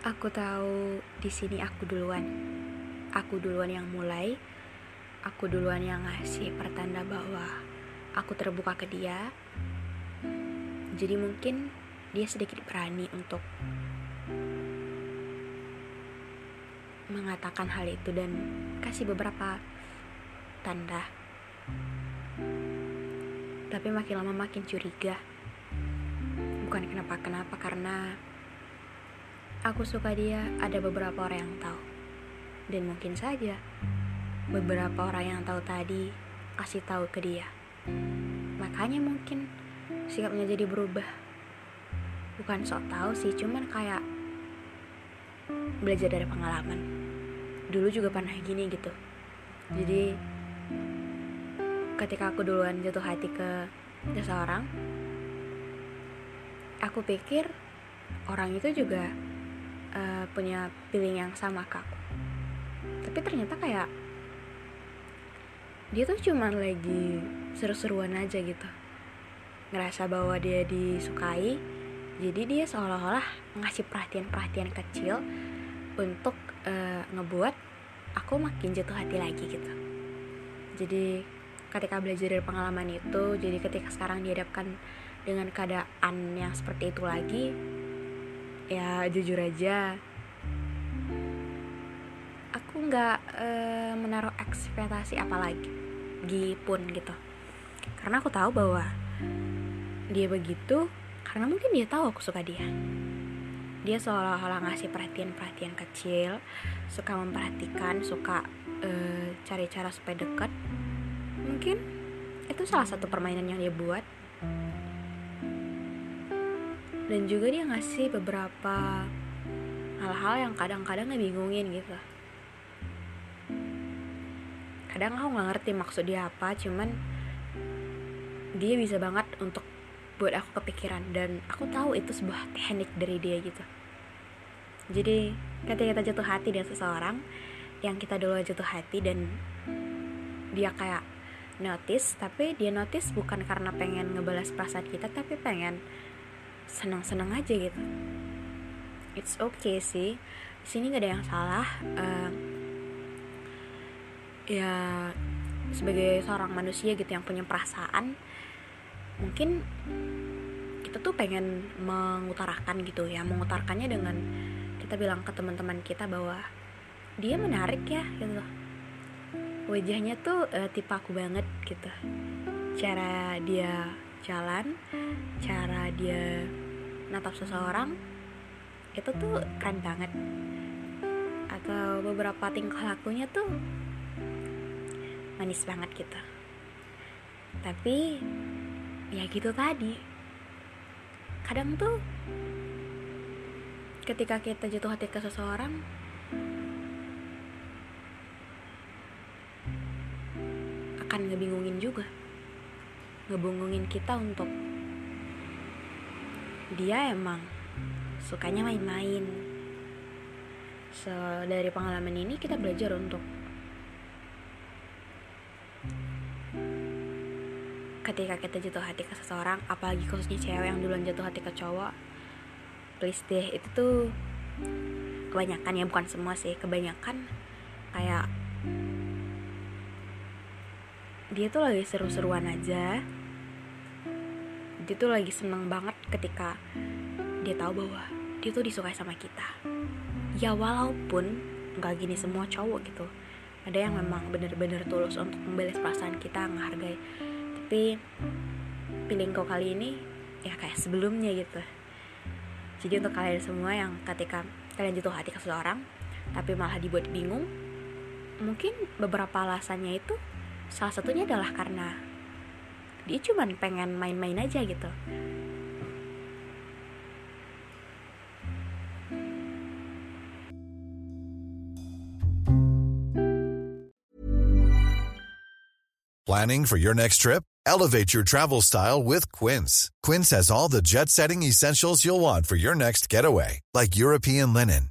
Aku tahu di sini aku duluan. Aku duluan yang mulai. Aku duluan yang ngasih pertanda bahwa aku terbuka ke dia. Jadi mungkin dia sedikit berani untuk mengatakan hal itu dan kasih beberapa tanda. Tapi makin lama makin curiga. Bukan kenapa-kenapa karena aku suka dia ada beberapa orang yang tahu. Dan mungkin saja beberapa orang yang tahu tadi kasih tahu ke dia. Makanya mungkin sikapnya jadi berubah. Bukan sok tahu sih, cuman kayak belajar dari pengalaman. Dulu juga pernah gini gitu. Jadi ketika aku duluan jatuh hati ke seseorang, aku pikir orang itu juga uh, punya feeling yang sama ke aku. Tapi ternyata kayak dia tuh cuman lagi seru-seruan aja gitu. Ngerasa bahwa dia disukai jadi dia seolah-olah ngasih perhatian-perhatian kecil untuk uh, ngebuat aku makin jatuh hati lagi gitu. Jadi ketika belajar dari pengalaman itu jadi ketika sekarang dihadapkan dengan keadaan yang seperti itu lagi ya jujur aja. Aku nggak e, menaruh ekspektasi apa lagi pun gitu. Karena aku tahu bahwa dia begitu karena mungkin dia tahu aku suka dia. Dia seolah-olah ngasih perhatian-perhatian kecil suka memperhatikan suka e, cari cara supaya dekat mungkin itu salah satu permainan yang dia buat dan juga dia ngasih beberapa hal-hal yang kadang-kadang ngebingungin gitu. Kadang aku nggak ngerti maksud dia apa cuman dia bisa banget untuk buat aku kepikiran. Dan aku tahu itu sebuah teknik dari dia gitu. Jadi ketika kita jatuh hati dengan seseorang yang kita dulu jatuh hati dan dia kayak notice tapi dia notice bukan karena pengen ngebalas perasaan kita tapi pengen senang-senang aja gitu. It's okay sih. Di sini gak ada yang salah uh, ya sebagai seorang manusia gitu yang punya perasaan mungkin kita tuh pengen mengutarakan gitu ya mengutarakannya dengan kita bilang ke teman-teman kita bahwa dia menarik ya gitu. Wajahnya tuh uh, tipe aku banget gitu. Cara dia jalan cara dia natap seseorang itu tuh keren banget. Atau beberapa tingkah lakunya tuh manis banget gitu. Tapi ya gitu tadi. Kadang tuh ketika kita jatuh hati ke seseorang akan ngebingungin juga ngebingungin kita untuk dia emang sukanya main-main. So dari pengalaman ini kita belajar untuk ketika kita jatuh hati ke seseorang apalagi khususnya cewek yang duluan jatuh hati ke cowok please deh itu tuh kebanyakan ya bukan semua sih kebanyakan kayak dia tuh lagi seru-seruan aja dia tuh lagi seneng banget ketika dia tahu bahwa dia tuh disukai sama kita. Ya walaupun nggak gini semua cowok gitu. Ada yang memang bener-bener tulus untuk membalas perasaan kita menghargai tapi pilih kau kali ini ya kayak sebelumnya gitu. Jadi untuk kalian semua yang ketika kalian jatuh hati ke seseorang tapi malah dibuat bingung mungkin beberapa alasannya itu salah satunya adalah karena dia cuman pengen main-main aja gitu Planning for your next trip? Elevate your travel style with Quince. Quince has all the jet setting essentials you'll want for your next getaway, like European linen,